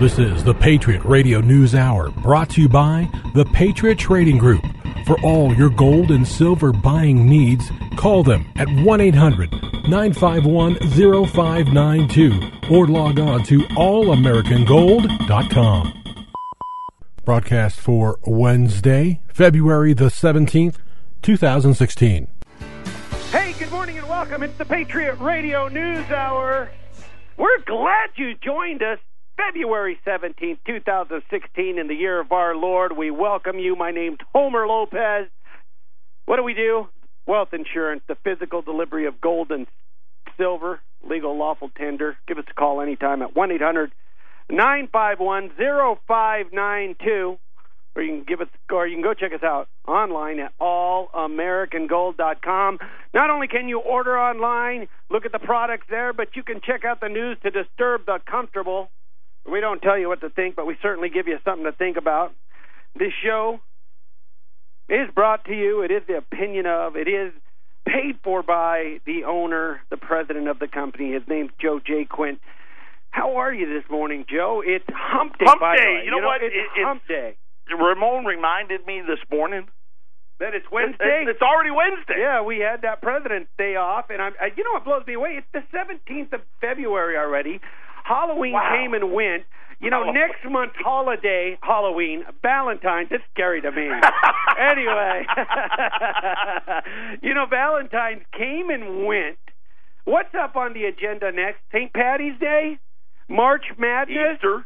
This is the Patriot Radio News Hour brought to you by the Patriot Trading Group. For all your gold and silver buying needs, call them at 1 800 951 0592 or log on to allamericangold.com. Broadcast for Wednesday, February the 17th, 2016. Hey, good morning and welcome. It's the Patriot Radio News Hour. We're glad you joined us. February 17th, 2016, in the year of our Lord. We welcome you. My name's Homer Lopez. What do we do? Wealth insurance, the physical delivery of gold and silver, legal lawful tender. Give us a call anytime at 1 800 951 0592 or you can give us or you can go check us out online at allamericangold.com. Not only can you order online, look at the products there, but you can check out the news to disturb the comfortable. We don't tell you what to think, but we certainly give you something to think about. This show is brought to you. It is the opinion of. It is paid for by the owner, the president of the company. His name's Joe J. Quint. How are you this morning, Joe? It's Hump Day. Hump by Day. The way. You know what? It's It- it's- Hump Day. Ramon reminded me this morning. That it's It's, Wednesday. it's already Wednesday. Yeah, we had that President's Day off, and I'm, I, you know what blows me away? It's the 17th of February already. Halloween Wow. came and went. You know, next month's holiday, Halloween, Valentine's. It's scary to me. anyway, you know, Valentine's came and went. What's up on the agenda next? St. Patty's Day, March Madness. Easter.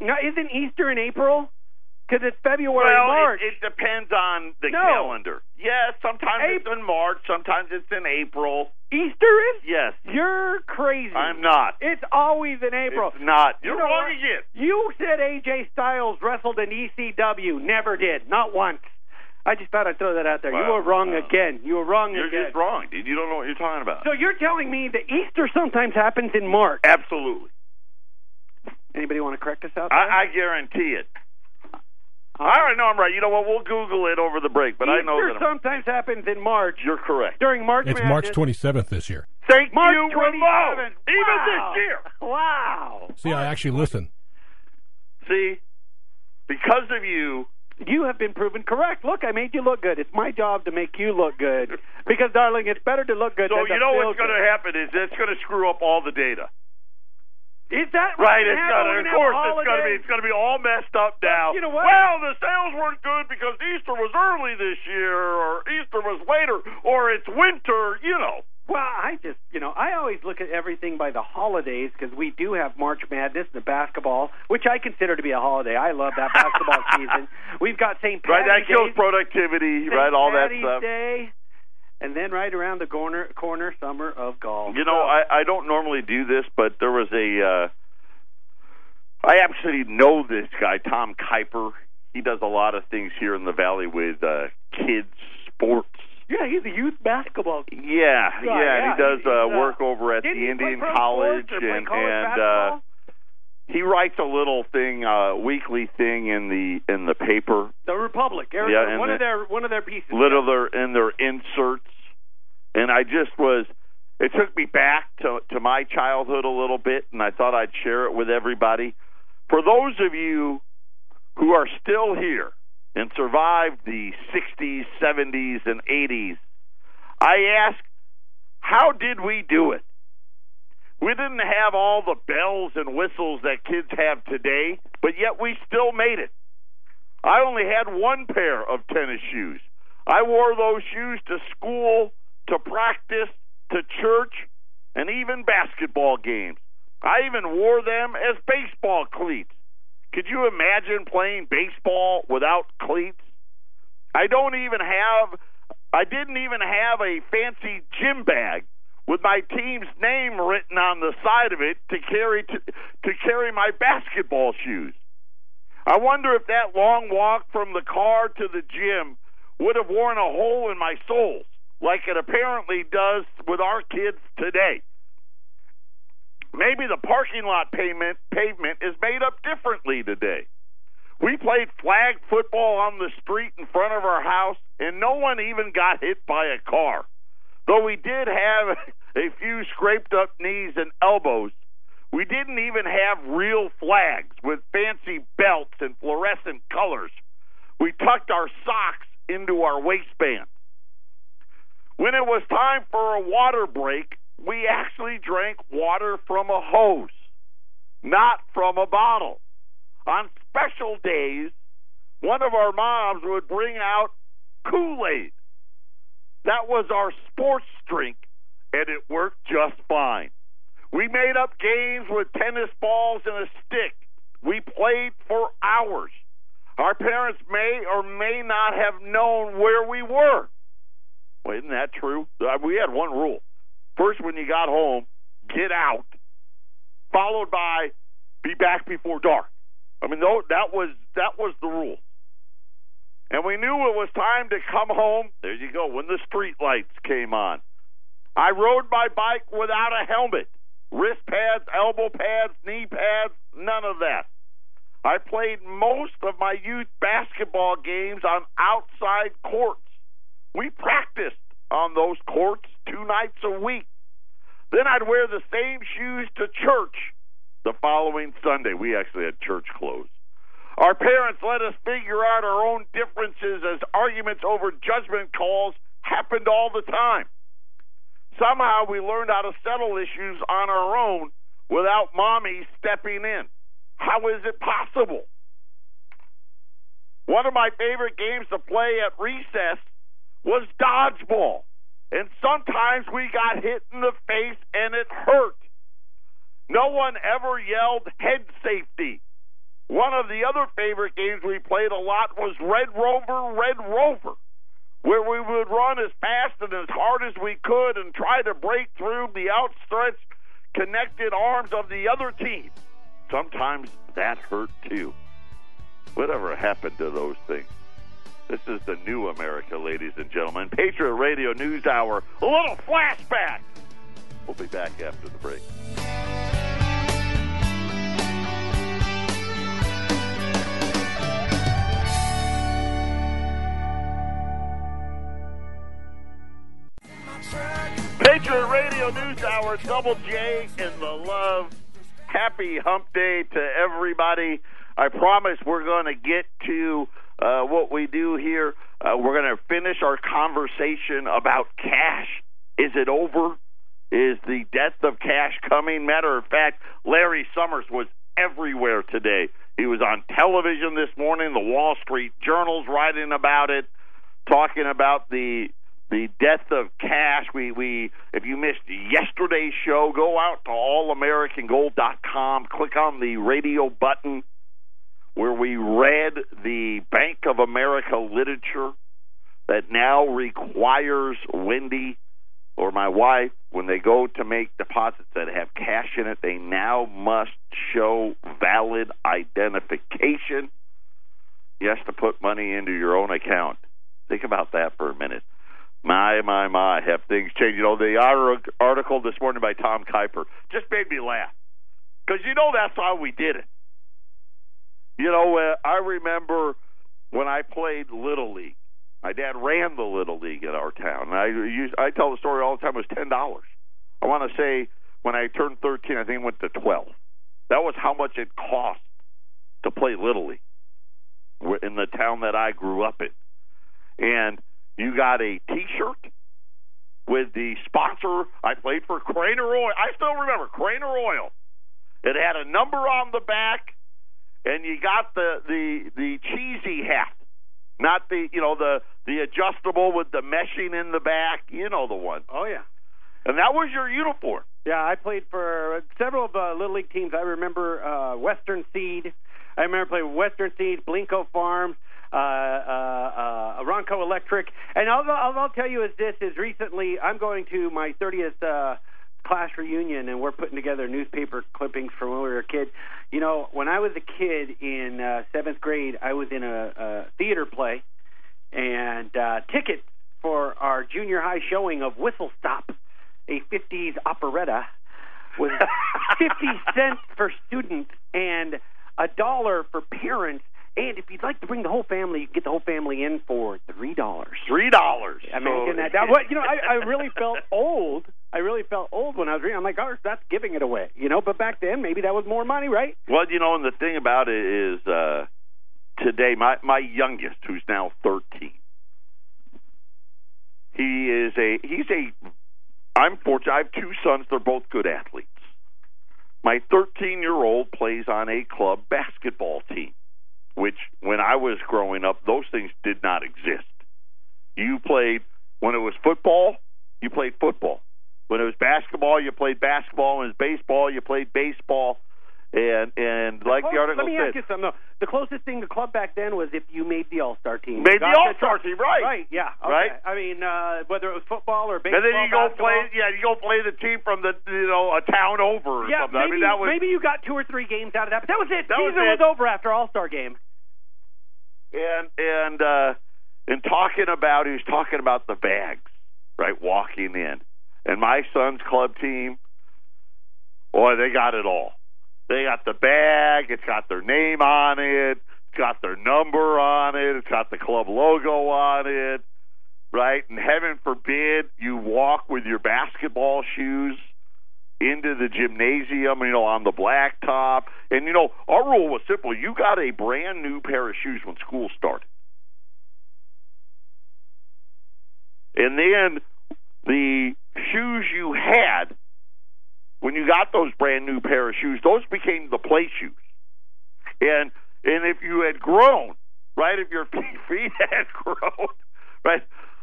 No, isn't Easter in April? Because it's February, well, March. It, it depends on the No. calendar. Yes, sometimes it's in March, sometimes it's in April. Easter is. Yes, You're crazy. I'm not. It's always in April. It's not. You You're know wrong what? again. You said AJ Styles wrestled in ECW. Never did. Not once. I just thought I'd throw that out there. you were wrong Wow. again. You were wrong You're again. just wrong, dude. You don't know what you're talking about. So you're telling me that Easter sometimes happens in March. Absolutely. Anybody want to correct us out there? I, I guarantee it. I already know I'm right. You know what? We'll Google it over the break, but I know Easter that I'm, sometimes happens in March. you're correct. During March It's March 27th this year. Thank March you, Ramon. 27th. Even Wow. this year. Wow. See, I actually listen. See, because of you, You have been proven correct. Look, I made you look good. It's my job to make you look good. Because, darling, it's better to look good so than you know feel what's going to happen is it's going to screw up all the data. Is that Right, it's gonna. Of course, it's gonna be. It's gonna be all messed up now. you know what? Well, the sales weren't good because Easter was early this year, or Easter was later, or it's winter. You know. Well, I just, you know, I always look at everything by the holidays because we do have March Madness, and the basketball, which I consider to be a holiday. I love that basketball season. We've got St. Patty's Right, that kills productivity. St. Right, all that stuff. Day, and then right around the corner, corner, summer of golf. You know, I I don't normally do this, but there was a. Uh, I actually know this guy, Tom Kuiper. He does a lot of things here in the valley with uh, kids sports. yeah, he's a youth basketball. Yeah, Yeah, yeah, and he does uh, uh, work over at the Indian College, play and and uh, he writes a little thing, uh, weekly thing in the in the paper, the Republic, Yeah, Arizona, one of their one of their pieces. little their in their inserts, and I just was. It took me back to to my childhood a little bit, and I thought I'd share it with everybody. For those of you who are still here and survived the 60s, 70s, and 80s, I ask, how did we do it? We didn't have all the bells and whistles that kids have today, but yet we still made it. I only had one pair of tennis shoes. I wore those shoes to school, to practice, to church, and even basketball games. I even wore them as baseball cleats. Could you imagine playing baseball without cleats? I don't even have I didn't even have a fancy gym bag with my team's name written on the side of it to carry to, to carry my basketball shoes. I wonder if that long walk from the car to the gym would have worn a hole in my soles like it apparently does with our kids today. Maybe the parking lot pavement pavement is made up differently today. We played flag football on the street in front of our house, and no one even got hit by a car. Though we did have a few scraped up knees and elbows We didn't even have real flags with fancy belts and fluorescent colors. We tucked our socks into our waistbands. When it was time for a water break, we actually drank water from a hose, not from a bottle. On special days, one of our moms would bring out Kool Aid. That was our sports drink, and it worked just fine. We made up games with tennis balls and a stick. We played for hours. Our parents may or may not have known where we were. Well, isn't that true? Uh, we had one rule. First, when you got home, get out, followed by be back before dark. I mean, that was that was the rule. And we knew it was time to come home. There you go. When the street lights came on, I rode my bike without a helmet, wrist pads, elbow pads, knee pads, none of that. I played most of my youth basketball games on outside courts. We practiced on those courts two nights a week. Then I'd wear the same shoes to church the following Sunday. We actually had church clothes. Our parents let us figure out our own differences as arguments over judgment calls happened all the time. Somehow we learned how to settle issues on our own without mommy stepping in. How is it possible? One of my favorite games to play at recess was dodgeball. And sometimes we got hit in the face and it hurt. No one ever yelled head safety. One of the other favorite games we played a lot was Red Rover, Red Rover, where we would run as fast and as hard as we could and try to break through the outstretched, connected arms of the other team. Sometimes that hurt too. Whatever happened to those things? This is the new America, ladies and gentlemen. Patriot Radio News Hour. A little flashback. We'll be back after the break. Patriot Radio News Hour, Double J in the Love. Happy Hump Day to everybody. I promise we're going to get to uh, what we do here. Uh, we're going to finish our conversation about cash. Is it over? Is the death of cash coming? Matter of fact, Larry Summers was everywhere today. He was on television this morning. The Wall Street Journal's writing about it, talking about the the death of cash. We we if you missed yesterday's show, go out to allamericangold.com, click on the radio button where we read the Bank of America literature that now requires Wendy or my wife when they go to make deposits that have cash in it, they now must show valid identification. Have to put money into your own account. Think about that for a minute. My, my, my, have things changed. You know, the article this morning by Tom Kuiper just made me laugh. Because you know that's how we did it. You know, uh, I remember when I played Little League. My dad ran the Little League in our town. I used, I tell the story all the time. It was $10. I want to say when I turned 13, I think it went to 12. That was how much it cost to play Little League in the town that I grew up in. And – you got a T-shirt with the sponsor. I played for Craner Oil. I still remember Craner Oil. It had a number on the back, and you got the the the cheesy hat, not the you know the the adjustable with the meshing in the back. You know the one. Oh yeah. And that was your uniform. Yeah, I played for several of uh, little league teams. I remember uh, Western Seed. I remember playing Western Seed, Blinko Farms uh, uh, Ronco Electric. And all, all I'll tell you is this: is recently I'm going to my 30th uh, class reunion, and we're putting together newspaper clippings from when we were a kid. You know, when I was a kid in uh, seventh grade, I was in a, a theater play, and uh, tickets for our junior high showing of Whistle Stop, a 50s operetta, was 50 cents for students and a dollar for parents and if you'd like to bring the whole family, you can get the whole family in for three dollars. Three dollars. Imagine so, that. that what you know, I, I really felt old. I really felt old when I was reading. I'm like, gosh, that's giving it away, you know. But back then, maybe that was more money, right? Well, you know, and the thing about it is, uh, today my my youngest, who's now 13, he is a he's a. I'm fortunate. I have two sons. They're both good athletes. My 13 year old plays on a club basketball team, which when I was growing up, those things did not exist. You played when it was football, you played football. When it was basketball, you played basketball. When it was baseball, you played baseball. And and like the article let me said, ask you something. Though. The closest thing to club back then was if you made the All Star team. Made the All-Star team, right. Right. Yeah. Okay. Right. I mean, uh, whether it was football or baseball. and then you go basketball. play, yeah, you go play the team from the you know a town over or Yeah, something. maybe I mean, that was maybe you got two or three games out of that, but that was it. That was Season it. was over after All Star game. and and uh and talking about he was talking about the bags, right? Walking in. And my son's club team, boy, they got it all. They got the bag, it's got their name on it, it's got their number on it, it's got the club logo on it, right? And heaven forbid you walk with your basketball shoes into the gymnasium, you know, on the blacktop. And you know, our rule was simple. You got a brand new pair of shoes when school started. And then the shoes you had when you got those brand new pair of shoes, those became the play shoes. And and if you had grown, right, if your feet had grown, right,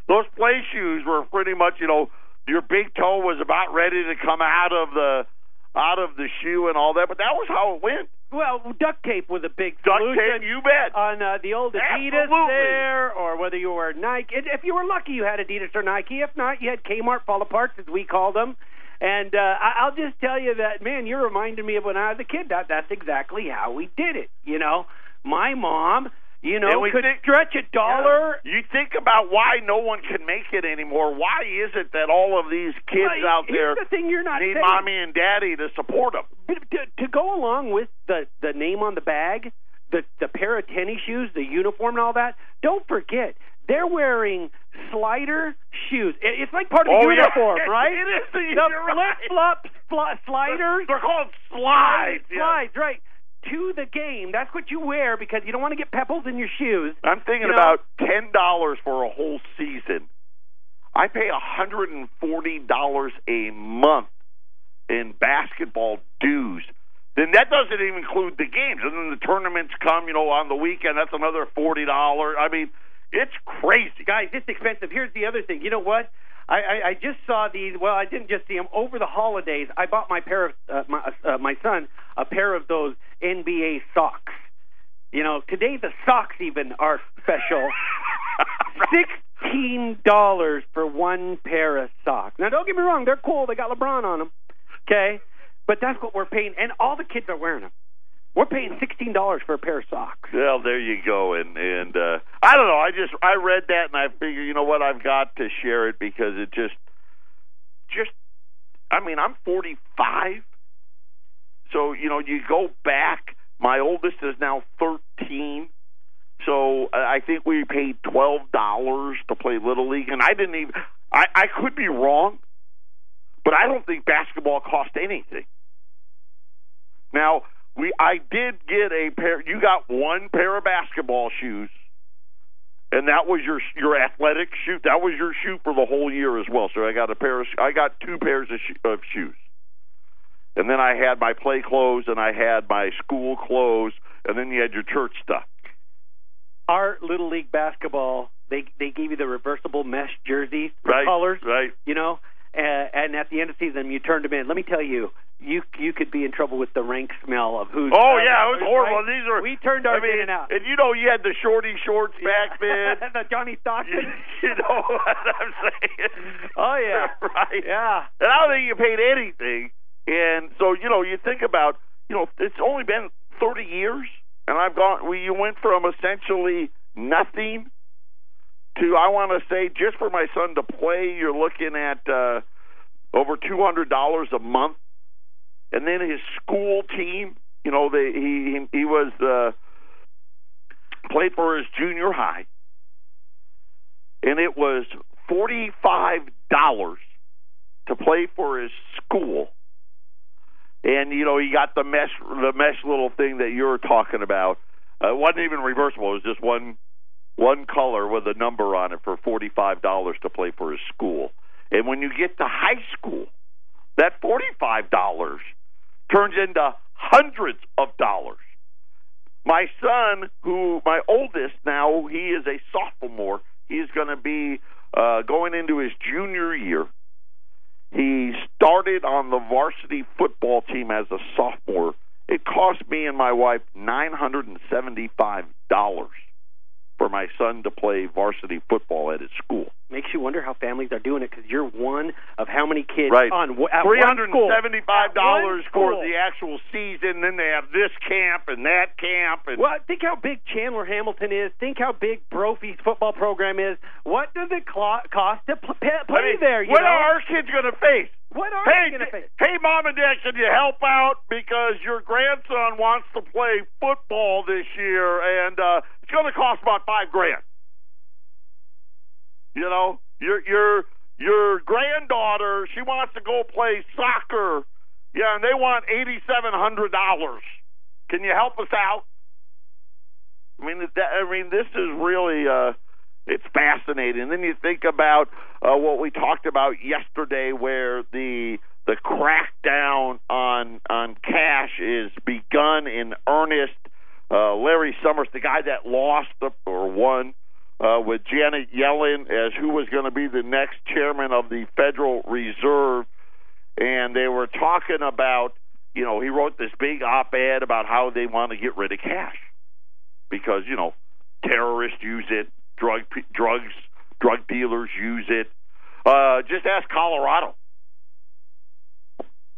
those play shoes were pretty much, you know, your big toe was about ready to come out of the out of the shoe and all that, but that was how it went. Well, duct tape was a big Duct solution. tape, you bet. on uh, the old Adidas Absolutely. there, or whether you were Nike. If you were lucky, you had Adidas or Nike. If not, you had Kmart fall aparts, as we called them. And uh, I- I'll just tell you that, man, you're reminding me of when I was a kid. That that's exactly how we did it. You know, my mom, you know, And we could think- stretch a dollar. You think about why no one can make it anymore. Why is it that all of these kids Well, out there the thing you're not need saying. mommy and daddy to support them? To, to go along with the the name on the bag, the the pair of tennis shoes, the uniform, and all that. Don't forget they're wearing slider shoes. It's like part of the Oh, yeah. uniform, right? It is. The right. flip flops, fl- sliders, They're called slides. yeah. slides, right? To the game. That's what you wear because you don't want to get pebbles in your shoes. I'm thinking You know? about ten dollars for a whole season. I pay a hundred and forty dollars a month in basketball dues. Then that doesn't even include the games, and then the tournaments come, you know, on the weekend. That's another forty dollars. I mean, it's crazy. guys, it's expensive. Here's the other thing. You know what? I, I, I just saw these. Well, I didn't just see them over the holidays. I bought my pair of uh, my uh, my son a pair of those NBA socks. You know, today the socks even are special. Sixteen dollars for one pair of socks. Now, don't get me wrong; they're cool. They got LeBron on them. Okay, but that's what we're paying, and all the kids are wearing them. We're paying sixteen dollars for a pair of socks. Well, there you go, and and uh, I don't know. I just I read that and I figure, you know what, I've got to share it because it just, just, I mean, I'm 45, so you know, you go back. My oldest is now 13, so uh, I think we paid twelve dollars to play little league, and I didn't even. I I could be wrong, but I don't think basketball cost anything. Now we I did get a pair. You got one pair of basketball shoes, and that was your your athletic shoe. That was your shoe for the whole year as well. So I got a pair of I got two pairs of, sho- of shoes, and then I had my play clothes and I had my school clothes, and then you had your church stuff. Our little league basketball, they they gave you the reversible mesh jerseys, Right, colors, right. you know, uh, and at the end of the season, you turned them in. Let me tell you, you you could be in trouble with the rank smell of who's. Oh yeah, it was horrible. right. These are we turned ours I mean, in and out. And you know, you had the shorty shorts back then. the Johnny Stockton. you know what I'm saying? Oh yeah, right. yeah. And I don't think you paid anything. And so, you know, you think about, you know, it's only been 30 years, and I've gone, we, you went from essentially nothing to, I want to say, just for my son to play, you're looking at uh, over $200 a month. And then his school team, you know, they, he, he, was, uh, played for his junior high. And it was $45 to to play for his school. And you know, he got the mesh the mesh little thing that you're talking about. Uh, it wasn't even reversible. It was just one one color with a number on it for forty five dollars to play for his school. And when you get to high school, that forty five dollars turns into hundreds of dollars. My son, who my oldest now, he is a sophomore. He is going to be uh, going into his junior year. He started on the varsity football team as a sophomore. It cost me and my wife nine hundred and seventy-five dollars for my son to play varsity football at his school. Makes you wonder how families are doing it because you're one of how many kids right. on at three one hundred and school. dollars for the actual season. Then they have this camp and that camp and Well, think how big Chandler Hamilton is. Think how big Brophy's football program is. What does it cost to play I mean, there? What know? are our kids going to face? What are Hey, they going to hey, mom and dad, can you help out because your grandson wants to play football this year, and uh, it's going to cost about five grand. You know, your your your granddaughter, she wants to go play soccer, yeah, and they want eighty seven hundred dollars. Can you help us out? I mean, that, I mean, this is really uh, it's fascinating. Then you think about uh, what we talked about yesterday, where the the crackdown on on cash is begun in earnest. Uh, Larry Summers, the guy that lost the, or won uh, with Janet Yellen as who was going to be the next chairman of the Federal Reserve, and they were talking about, you know, he wrote this big op-ed about how they want to get rid of cash because you know terrorists use it, drug drugs drug dealers use it. Uh, just ask Colorado.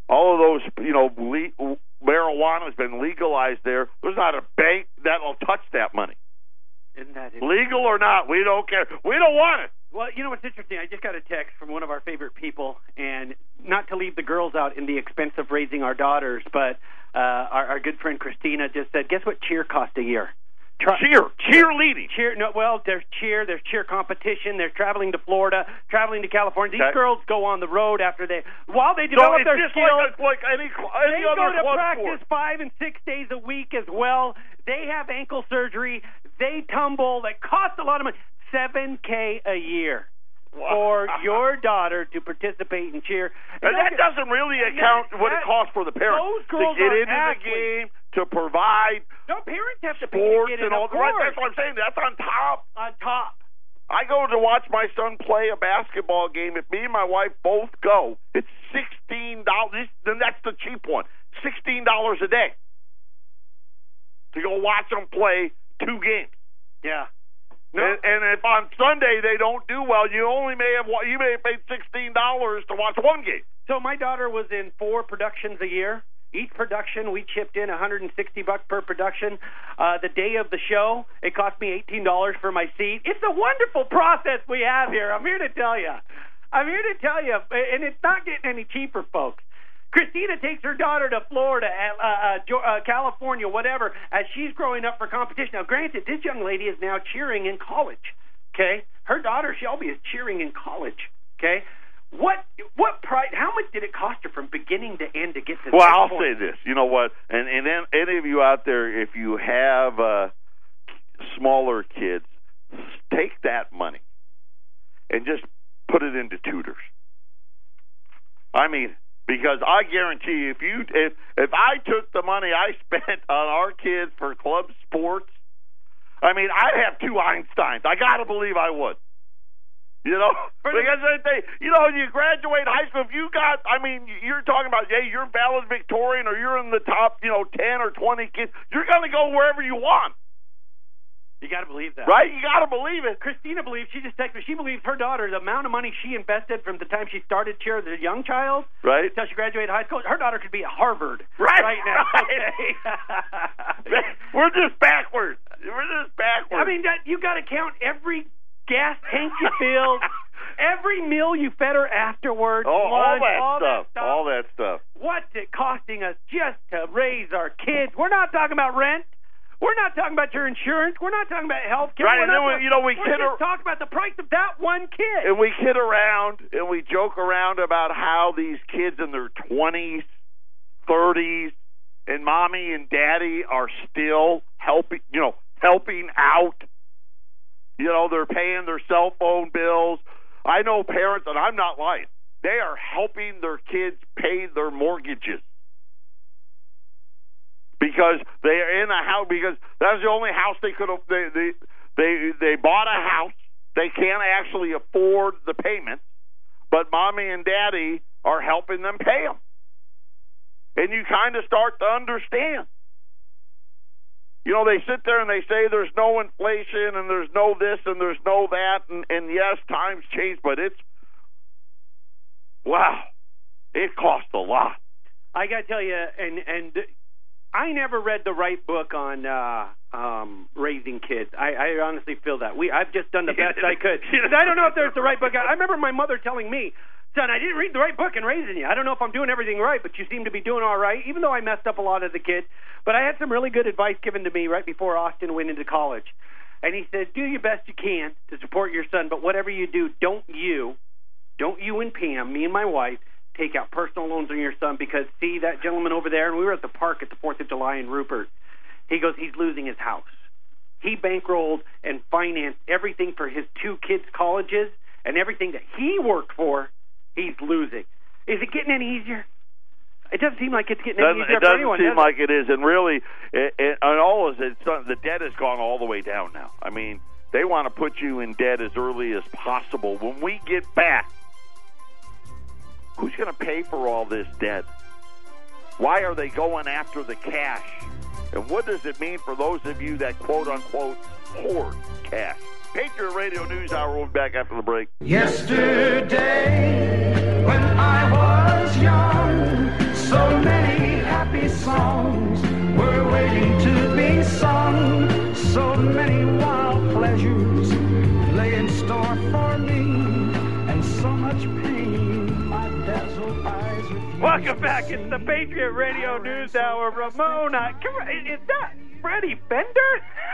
All of those, you know, le- marijuana has been legalized there. There's not a bank that'll touch that money, Isn't that legal or not. We don't care. We don't want it. Well, you know what's interesting? I just got a text from one of our favorite people, and not to leave the girls out in the expense of raising our daughters, but uh, our, our good friend Christina just said, "Guess what cheer cost a year?" Try- Cheer, cheerleading. cheer. no well there's cheer there's cheer competition there's traveling to florida traveling to california. These girls go on the road after they while they So develop it's their just skills like, a, like any any they other go to practice sport. five and six days a week as well. They have ankle surgery. They tumble that costs a lot of money. Seven k a year for your daughter to participate in cheer. And that doesn't really account that- what it costs for the parents those to get into the game, to provide no parents have to pay to sports get and all. of Right, that's what I'm saying. That's on top. on top I go to watch my son play a basketball game. If me and my wife both go, it's sixteen dollars. Then that's the cheap one. Sixteen dollars a day to go watch them play two games. yeah And, and if on Sunday they don't do well, you only may have you may have paid sixteen dollars to watch one game. So my daughter was in four productions a year. Each production, we chipped in 160 bucks per production. Uh, the day of the show, it cost me $18 for my seat. It's a wonderful process we have here. I'm here to tell you. I'm here to tell you, and it's not getting any cheaper, folks. Christina takes her daughter to Florida, uh, uh, Jo- uh, California, whatever, as she's growing up for competition. Now, granted, this young lady is now cheering in college. Okay, her daughter Shelby is cheering in college. Okay, what what price? How much did it cost her from beginning to end to get to? Well, I'll point? say this. You know what? And and then any of you out there, if you have uh, smaller kids, take that money and just put it into tutors. I mean, because I guarantee if you if if I took the money I spent on our kids for club sports, I mean, I'd have two Einsteins. I got to believe I would. You know, because they, you know, when you graduate high school. If you got, I mean, you're talking about, hey, you're valedictorian or you're in the top, you know, ten or twenty kids. You're going to go wherever you want, You got to believe that, right? You got to believe it. Christina believes she just texted me. She believes her daughter, the amount of money she invested from the time she started cheer a young child Right. until she graduated high school, her daughter could be at Harvard Right, now. right. We're just backwards. We're just backwards. I mean, that you got to count every gas tank you filled, every meal you fed her afterwards, oh, all that all stuff. that stuff. All that stuff. What's it costing us just to raise our kids? We're not talking about rent. We're not talking about your insurance. We're not talking about health care. Right, We're and then not we- you know, we we're kid just ar- talking about the price of that one kid. and we kid around and we joke around about how these kids in their 20s, 30s, and mommy and daddy are still helping, you know, helping out. You know, they're paying their cell phone bills. I know parents, and I'm not lying, they are helping their kids pay their mortgages. Because they're in a house because that's the only house they could have they they they they bought a house. They can't actually afford the payments but mommy and daddy are helping them pay them and you kind of start to understand you know they sit there and they say there's no inflation and there's no this and there's no that and and yes times change but it's wow it costs a lot I got to tell you, and and I never read the right book on uh um raising kids. I, I honestly feel that we I've just done the best I could. I don't know if there's the right book. I I remember my mother telling me, "Son, I didn't read the right book in raising you. I don't know if I'm doing everything right, but you seem to be doing all right." Even though I messed up a lot as a kid, but I had some really good advice given to me right before Austin went into college. And he said, "Do your best you can to support your son, but whatever you do, don't you, don't you and Pam, me and my wife." take out personal loans on your son because see that gentleman over there and we were at the park at the fourth of july in rupert he goes he's losing his house he bankrolled and financed everything for his two kids colleges and everything that he worked for he's losing is it getting any easier it doesn't seem like it's getting any doesn't, easier it doesn't anyone seem does like it is, and really, it, it, and all is it's the debt has gone all the way down now. I mean, they want to put you in debt as early as possible. When we get back, who's going to pay for all this debt? Why are they going after the cash? And what does it mean for those of you that quote unquote hoard cash? Patriot Radio News Hour. We'll be back after the break. Yesterday, when I was young, so many happy songs were waiting to be sung. So many wild pleasures lay in store for me, and so much pain my dazzled eyes welcome back it's the patriot radio news hour ramona come on, is that freddie fender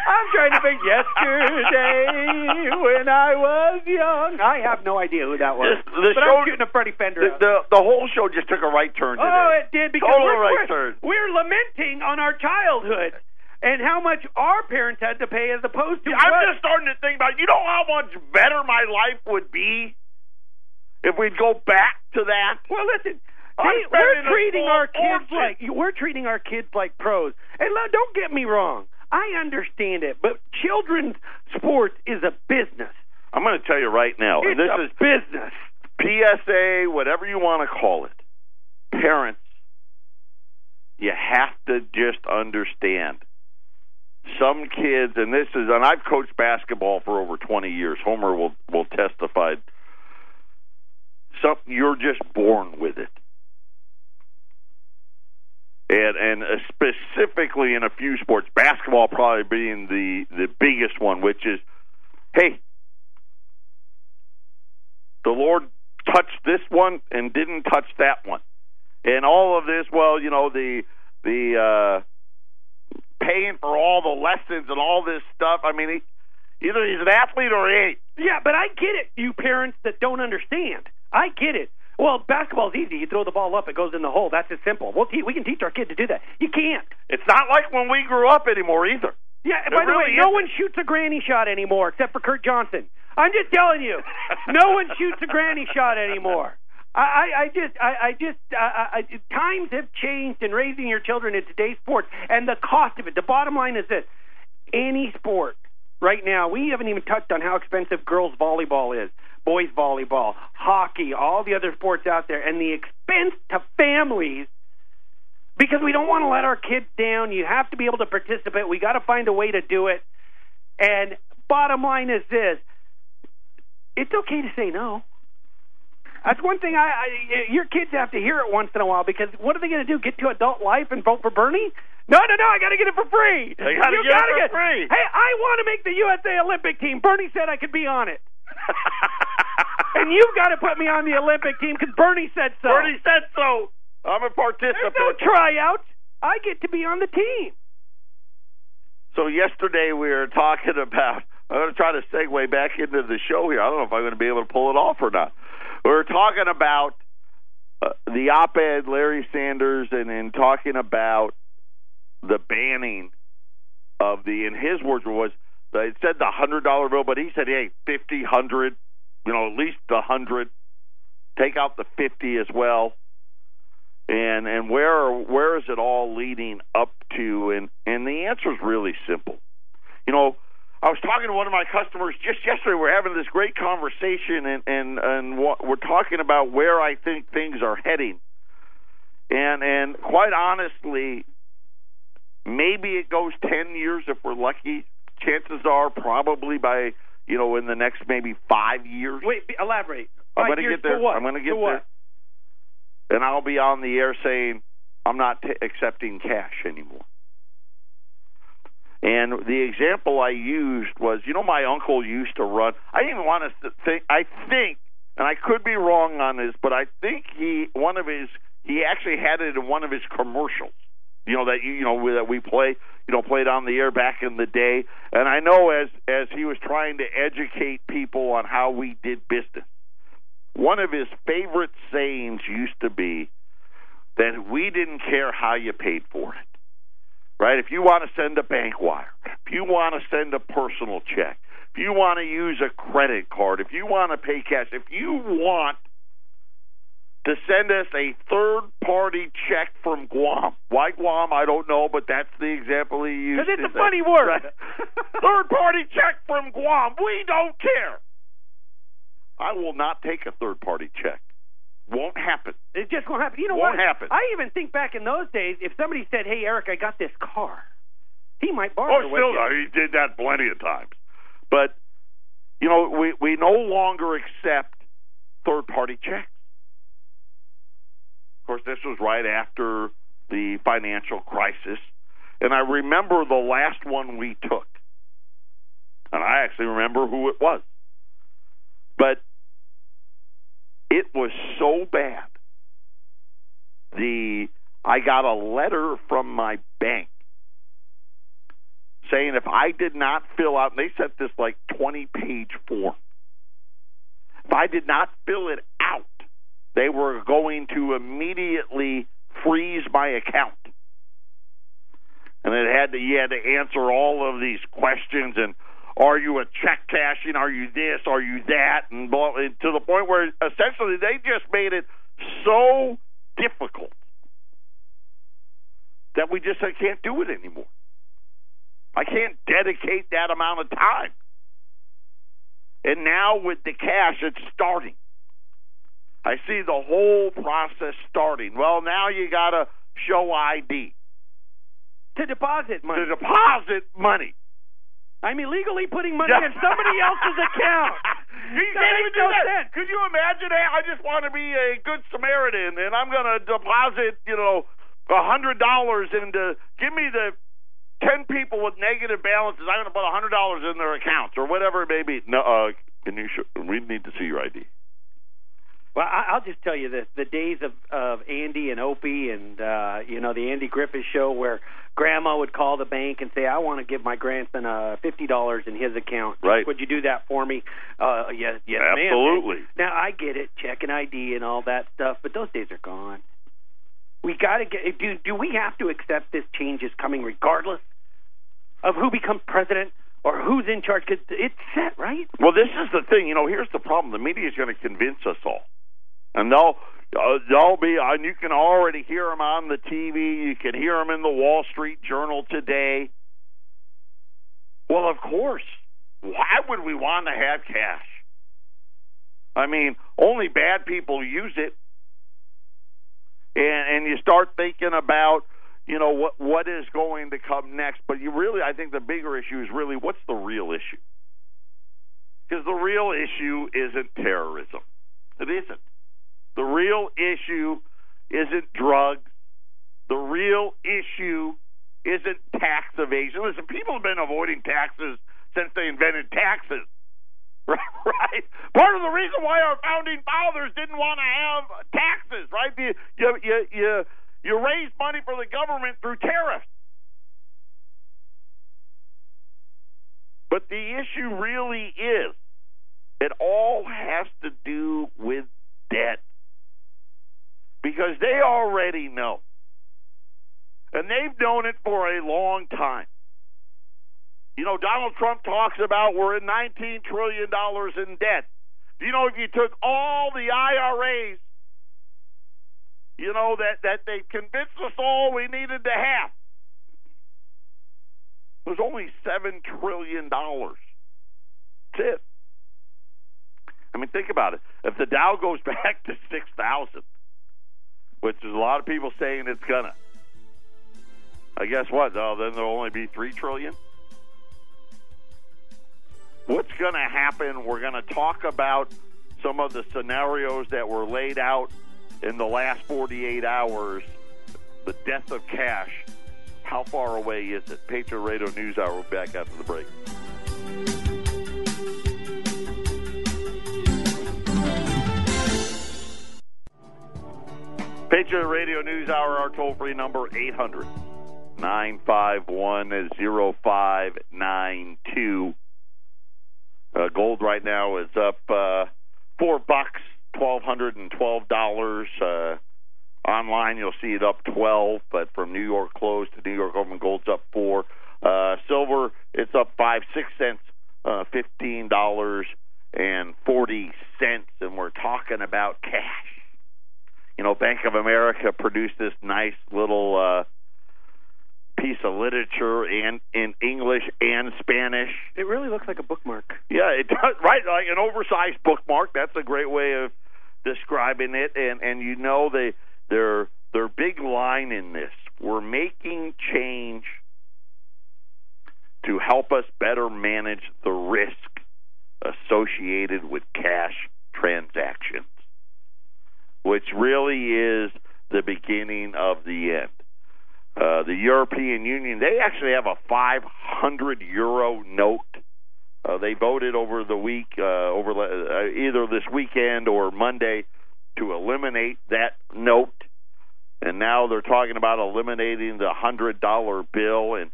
i'm trying to think yesterday when i was young i have no idea who that was This- the but show- i'm shooting a freddie fender The, the, the whole show just took a right turn today. Oh, it did because Total we're, right we're, turn. we're lamenting on our childhood and how much our parents had to pay as opposed to I'm just starting to think about. You know how much better my life would be if we'd go back to that. Well, listen. We're treating our kids fortune. like we're treating our kids like pros. And don't get me wrong, I understand it, but children's sports is a business. I'm going to tell you right now, It's and this a is business. PSA, whatever you want to call it. Parents, you have to just understand. Some kids, and this is, and I've coached basketball for over 20 years. Homer will will testify. Some you're just born with it. And and uh, specifically in a few sports, basketball probably being the the biggest one, which is, hey, the Lord touched this one and didn't touch that one, and all of this. Well, you know the the uh, paying for all the lessons and all this stuff. I mean, he, either he's an athlete or he ain't. Yeah, but I get it, you parents that don't understand. I get it. Well, basketball's easy. You throw the ball up, it goes in the hole. That's as simple. We'll te- we can teach our kid to do that. You can't. It's not like when we grew up anymore either. Yeah, and It by the really way, no isn't. one shoots a granny shot anymore except for Kurt Johnson. I'm just telling you, no one shoots a granny shot anymore. I, I, I just, I, I just, I, I, times have changed in raising your children in today's sports, and the cost of it. The bottom line is this: any sport right now, we haven't even touched on how expensive girls volleyball is, boys volleyball, hockey, all the other sports out there, and the expense to families because we don't want to let our kids down. You have to be able to participate. We got to find a way to do it. And bottom line is this: it's okay to say no. That's one thing I, I your kids have to hear it once in a while because what are they going to do? Get to adult life and vote for Bernie? No, no, no! I got to get it for free. They gotta You get it for get- free. Hey, I want to make the USA Olympic team. Bernie said I could be on it, and you've got to put me on the Olympic team because Bernie said so. Bernie said so. I'm a There's participant. no tryouts. I get to be on the team. So yesterday we were talking about. I'm going to try to segue back into the show here. I don't know if I'm going to be able to pull it off or not. We were talking about uh, the op-ed, Larry Sanders, and then talking about the banning of the. In his words was it said the hundred dollar bill, but he said, hey, fifty, hundred, you know, at least the hundred. Take out the fifty as well and and where where is it all leading up to and and the answer is really simple you know I was talking to one of my customers just yesterday. We're having this great conversation, and and and we're talking about where I think things are heading. And and quite honestly, maybe it goes ten years if we're lucky. Chances are probably by you know in the next maybe five years. Wait, elaborate. I'm going to get there. I'm going to get there. And I'll be on the air saying I'm not t- accepting cash anymore. And the example I used was, you know, my uncle used to run. I didn't even want to think. I think, and I could be wrong on this, but I think he one of his he actually had it in one of his commercials. You know that you know that we play you know played on the air back in the day. And I know as as he was trying to educate people on how we did business, one of his favorite sayings used to be that we didn't care how you paid for it right? If you want to send a bank wire, if you want to send a personal check, if you want to use a credit card, if you want to pay cash, if you want to send us a third party check from Guam. Why Guam? I don't know, but that's the example he used. Because it's a funny word. Right. third party check from Guam. We don't care. I will not take a third party check. Won't happen. It just won't happen. You know Won't what? happen. I even think back in those days, if somebody said, "Hey, Eric, I got this car," he might borrow Oh, still, you. he did that plenty of times. But you know, we we no longer accept third party checks. Course, this was right after the financial crisis, and I remember the last one we took, and I actually remember who it was. But it was so bad. The I got a letter from my bank saying if I did not fill out, and they sent this like 20 page form. If I did not fill it out, they were going to immediately freeze my account. And it had to, you had to answer all of these questions and are you a check cashing? Are you this? Are you that? And blah, and to the point where essentially they just made it so difficult that we just I can't do it anymore. I can't dedicate that amount of time. And now with the cash, it's starting. I see the whole process starting. Well, now you got to show ID to deposit money. to deposit money. I'm illegally putting money in somebody else's account. You That can't even do no that. sense. Could you imagine? Hey, I just want to be a good Samaritan, and I'm going to deposit, you know, a hundred dollars into. Give me the ten people with negative balances. I'm going to put a hundred dollars in their accounts or whatever it may be. No, uh, can you? Show, we need to see your ID. Well, I, I'll just tell you this: the days of of Andy and Opie, and uh, you know the Andy Griffith show, where Grandma would call the bank and say, "I want to give my grandson uh, fifty dollars in his account. Right. Would you do that for me?" Uh, yes, yes. Absolutely. Now I get it, check and ID and all that stuff, but those days are gone. We got to get. Do do we have to accept this change is coming, regardless of who becomes president or who's in charge? Because it's set, right? Well, this is the thing. You know, here's the problem. The media is going to convince us all, and they'll uh, they'll be. And you can already hear them on the TV. You can hear them in the Wall Street Journal today. Well, of course. Why would we want to have cash? I mean, only bad people use it, and and you start thinking about you know what what is going to come next. But you really, I think the bigger issue is really what's the real issue? Because the real issue isn't terrorism. It isn't. The real issue isn't drugs. The real issue isn't tax evasion. Listen, people have been avoiding taxes since they invented taxes. Right? Part of the reason why our founding fathers didn't want to have taxes, right? You you you you, you raise money for the government through tariffs. But the issue really is it all has to do with debt. Because they already know. And they've known it for a long time. You know, Donald Trump talks about we're in $19 trillion in debt. Do you know if you took all the IRAs, you know, that, that they convinced us all we needed to have, There's only $7 trillion. That's it. I mean, think about it. If the Dow goes back to 6,000, which is a lot of people saying it's to, I guess what? Oh, then there'll only be three trillion. What's going to happen? We're going to talk about some of the scenarios that were laid out in the last 48 hours. The death of cash. How far away is it? Patriot Radio News Hour. We'll back after the break. Patriot Radio News Hour, our toll free number 800 951 0592. Uh, gold right now is up uh, four bucks, twelve hundred and twelve dollars. Uh, online, you'll see it up twelve, but from New York close to New York open, gold's up four. Uh, silver, it's up five, six cents, uh, fifteen dollars and forty cents, and we're talking about cash. You know, Bank of America produced this nice little. Uh, piece of literature and in English and Spanish. It really looks like a bookmark. Yeah, it does. Right, like an oversized bookmark. That's a great way of describing it. And and you know they their their big line in this. We're making change to help us better manage the risk associated with cash transactions, which really is the beginning of the end. Uh, the European Union, they actually have a 500 euro note. Uh, they voted over the week, uh, over uh, either this weekend or Monday, to eliminate that note. And now they're talking about eliminating the hundred dollar bill, and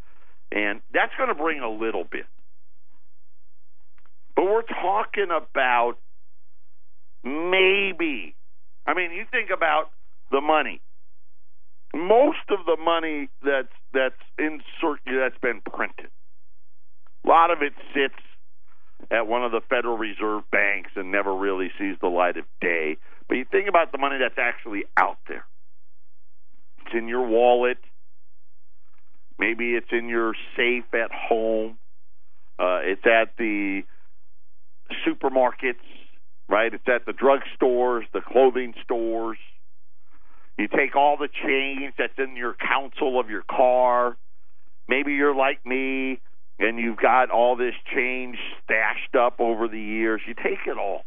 and that's going to bring a little bit. But we're talking about maybe. I mean, you think about the money most of the money that's that's in that's been printed. A lot of it sits at one of the Federal Reserve banks and never really sees the light of day. But you think about the money that's actually out there. It's in your wallet. Maybe it's in your safe at home. Uh, it's at the supermarkets, right? It's at the drugstores, the clothing stores. You take all the change that's in your console of your car. Maybe you're like me and you've got all this change stashed up over the years. You take it all.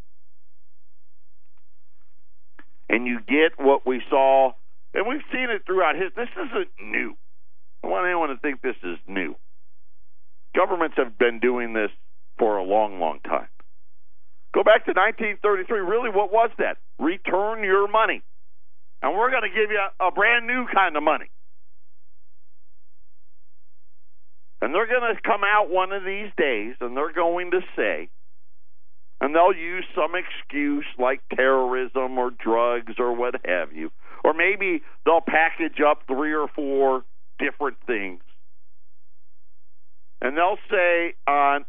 And you get what we saw, and we've seen it throughout his. This isn't new. I want anyone to think this is new. Governments have been doing this for a long, long time. Go back to 1933. Really, what was that? Return your money and we're going to give you a, a brand new kind of money. And they're going to come out one of these days and they're going to say, and they'll use some excuse like terrorism or drugs or what have you. Or maybe they'll package up three or four different things. And they'll say on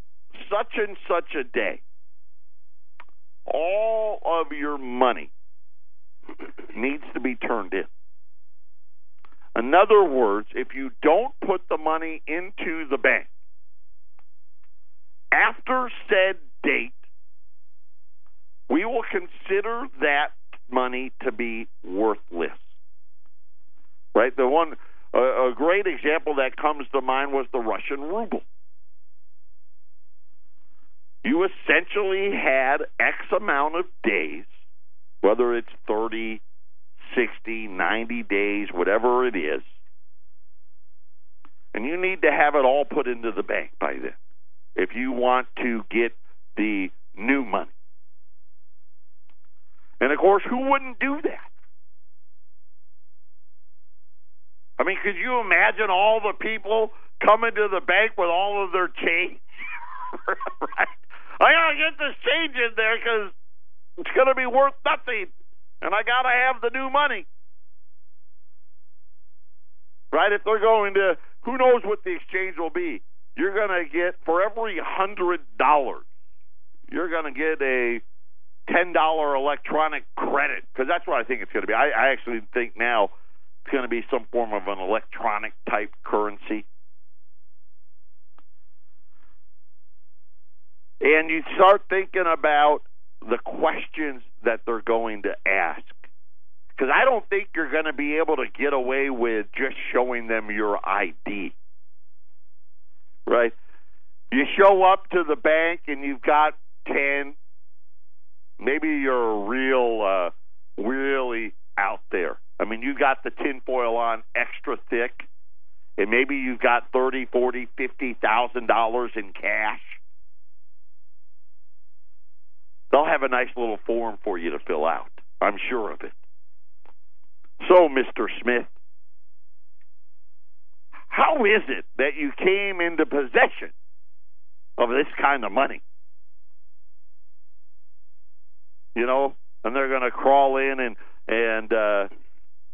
such and such a day, all of your money needs to be turned in. In other words, if you don't put the money into the bank after said date, we will consider that money to be worthless. Right? The one a, a great example that comes to mind was the Russian ruble. You essentially had X amount of days whether it's 30, 60, 90 days, whatever it is. And you need to have it all put into the bank by then if you want to get the new money. And of course, who wouldn't do that? I mean, could you imagine all the people coming to the bank with all of their change? right? I gotta get this change in there because it's gonna be worth nothing, and I gotta have the new money. Right? If they're going to, who knows what the exchange will be? You're gonna get for every hundred dollars, you're gonna get a ten dollar electronic credit because that's what I think it's to be. I, I actually think now it's to be some form of an electronic type currency. And you start thinking about the questions that they're going to ask. Because I don't think you're going to be able to get away with just showing them your ID. Right? You show up to the bank and you've got 10, maybe you're a real, uh, really out there. I mean, you've got the tinfoil on extra thick, and maybe you've got thirty, forty, fifty thousand dollars in cash. They'll have a nice little form for you to fill out. I'm sure of it. So, Mr. Smith, how is it that you came into possession of this kind of money? you know, and they're going to crawl in and and uh,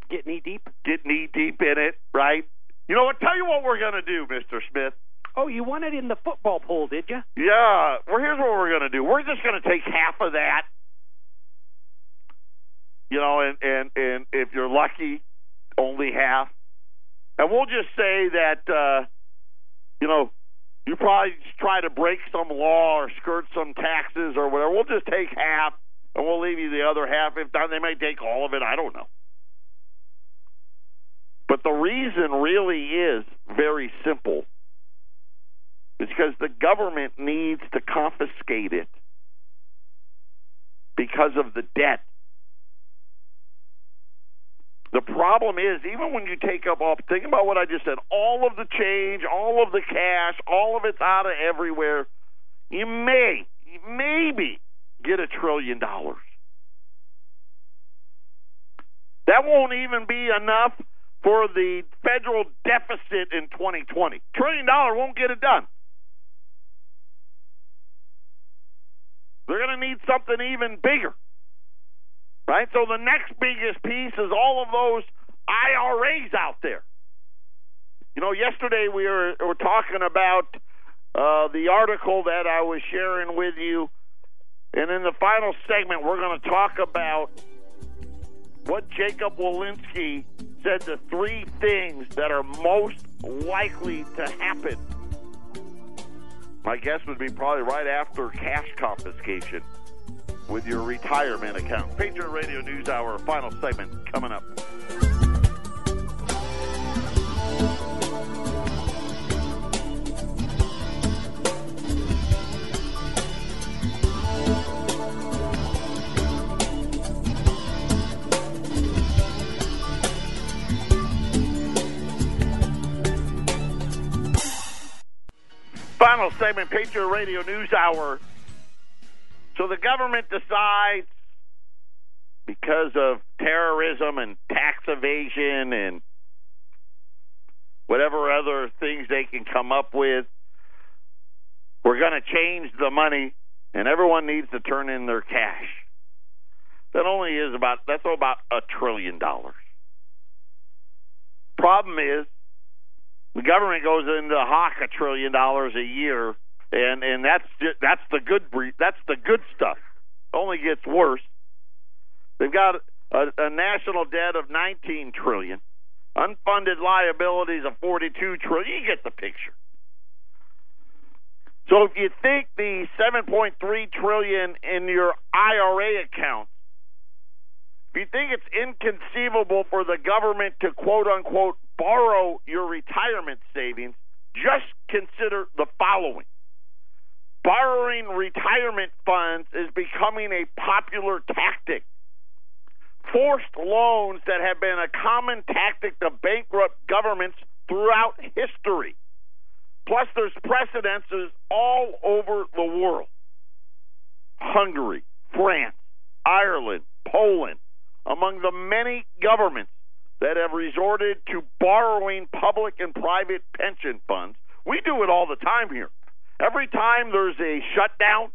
Get knee deep. get knee deep in it, right? You know what? Tell you what we're going to do, Mister Smith. Oh, you won it in the football pool, did you? Yeah, well, here's what we're going to do. We're just going to take half of that, you know, and and and if you're lucky, only half, and we'll just say that, uh, you know, you probably try to break some law or skirt some taxes or whatever. We'll just take half, and we'll leave you the other half. If not, they may take all of it. I don't know. But the reason really is very simple. Because the government needs to confiscate it because of the debt. The problem is, even when you take up all, think about what I just said, all of the change, all of the cash, all of it's out of everywhere, you may, maybe get a trillion dollars. That won't even be enough for the federal deficit in 2020. Trillion dollar won't get it done. They're going to need something even bigger. Right? So the next biggest piece is all of those IRAs out there. You know, yesterday we were, were talking about uh, the article that I was sharing with you. And in the final segment, we're going to talk about what Jacob Walensky said the three things that are most likely to happen. My guess would be probably right after cash confiscation with your retirement account. Patriot Radio News Hour, final segment coming up. Final segment, Patriot Radio News Hour. So the government decides because of terrorism and tax evasion and whatever other things they can come up with, we're going to change the money and everyone needs to turn in their cash. That only is about that's about a trillion dollars. Problem is the government goes into hawk a trillion dollars a year and and that's ju- that's the good that's the good stuff. It Only gets worse. They've got a, a national debt of 19 trillion, unfunded liabilities of 42 trillion. You get the picture. So if you think the 7.3 trillion in your IRA account, if you think it's inconceivable for the government to quote unquote borrow your retirement savings, just consider the following borrowing retirement funds is becoming a popular tactic. Forced loans that have been a common tactic to bankrupt governments throughout history. Plus, there's precedences all over the world Hungary, France, Ireland, Poland, among the many governments that have resorted to borrowing public and private pension funds. We do it all the time here. Every time there's a shutdown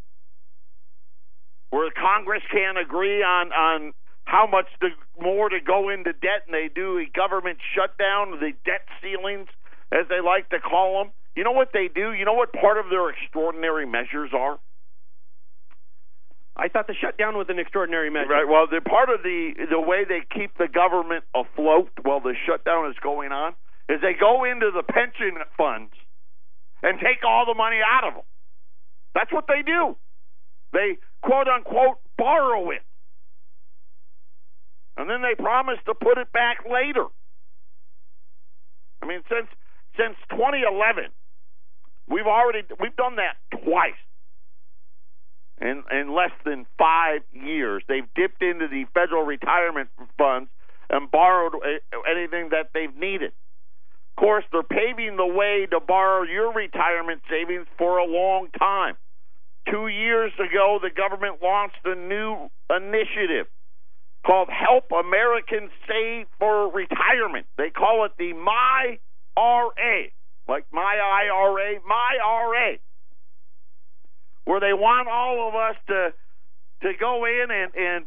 where Congress can't agree on on how much to, more to go into debt, and they do a government shutdown, the debt ceilings, as they like to call them. You know what they do? You know what part of their extraordinary measures are? I thought the shutdown was an extraordinary measure. Right. Well, the part of the the way they keep the government afloat while the shutdown is going on is they go into the pension funds and take all the money out of them. That's what they do. They quote unquote borrow it. And then they promise to put it back later. I mean, since since 2011, we've already we've done that twice. In in less than five years, they've dipped into the federal retirement funds and borrowed eh, anything that they've needed. Of course, they're paving the way to borrow your retirement savings for a long time. Two years ago, the government launched a new initiative called Help Americans Save for Retirement. They call it the My RA, like my IRA, my RA, where they want all of us to to go in and, and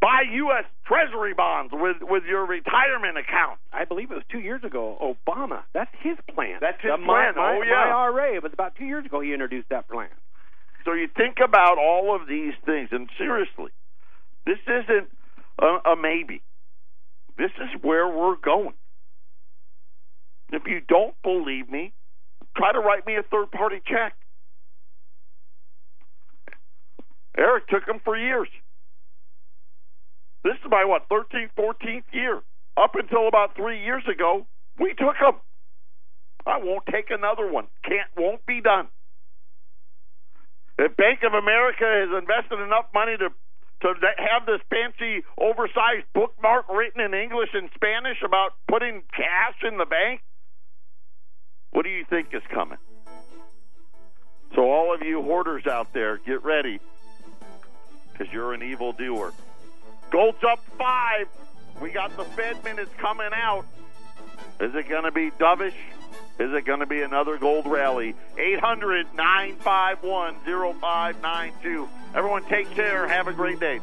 buy U.S. Treasury bonds with with your retirement account. I believe it was two years ago. Obama, that's his plan. That's his the plan. My, oh yeah, my IRA. It was about two years ago he introduced that plan. So you think about all of these things, and seriously, this isn't a, a maybe. This is where we're going. If you don't believe me, try to write me a third party check. Eric took them for years. This is my what 13th, 14th year. Up until about three years ago, we took them. I won't take another one. Can't, won't be done. If Bank of America has invested enough money to to have this fancy, oversized bookmark written in English and Spanish about putting cash in the bank, what do you think is coming? So, all of you hoarders out there, get ready because you're an evil doer. Gold's up five. We got the Fed minutes coming out. Is it going to be dovish? Is it going to be another gold rally? 800 951 0592. Everyone, take care. Have a great day.